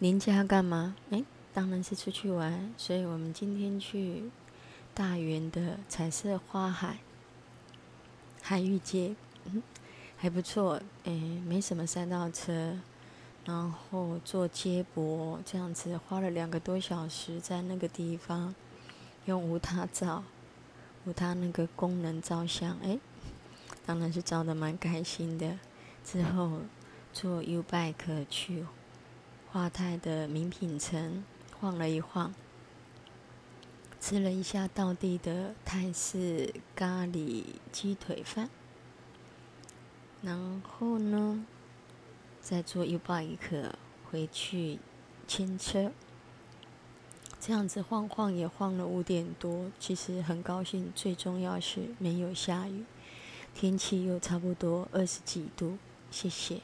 年假干嘛？哎，当然是出去玩。所以我们今天去大园的彩色花海海域街，还不错。哎，没什么三道车，然后坐接驳这样子，花了两个多小时在那个地方用无他照，无他那个功能照相。哎，当然是照的蛮开心的。之后坐 U bike 去。华泰的名品城晃了一晃，吃了一下道地的泰式咖喱鸡腿饭，然后呢，再坐 U bike 回去牵车，这样子晃晃也晃了五点多，其实很高兴，最重要是没有下雨，天气又差不多二十几度，谢谢。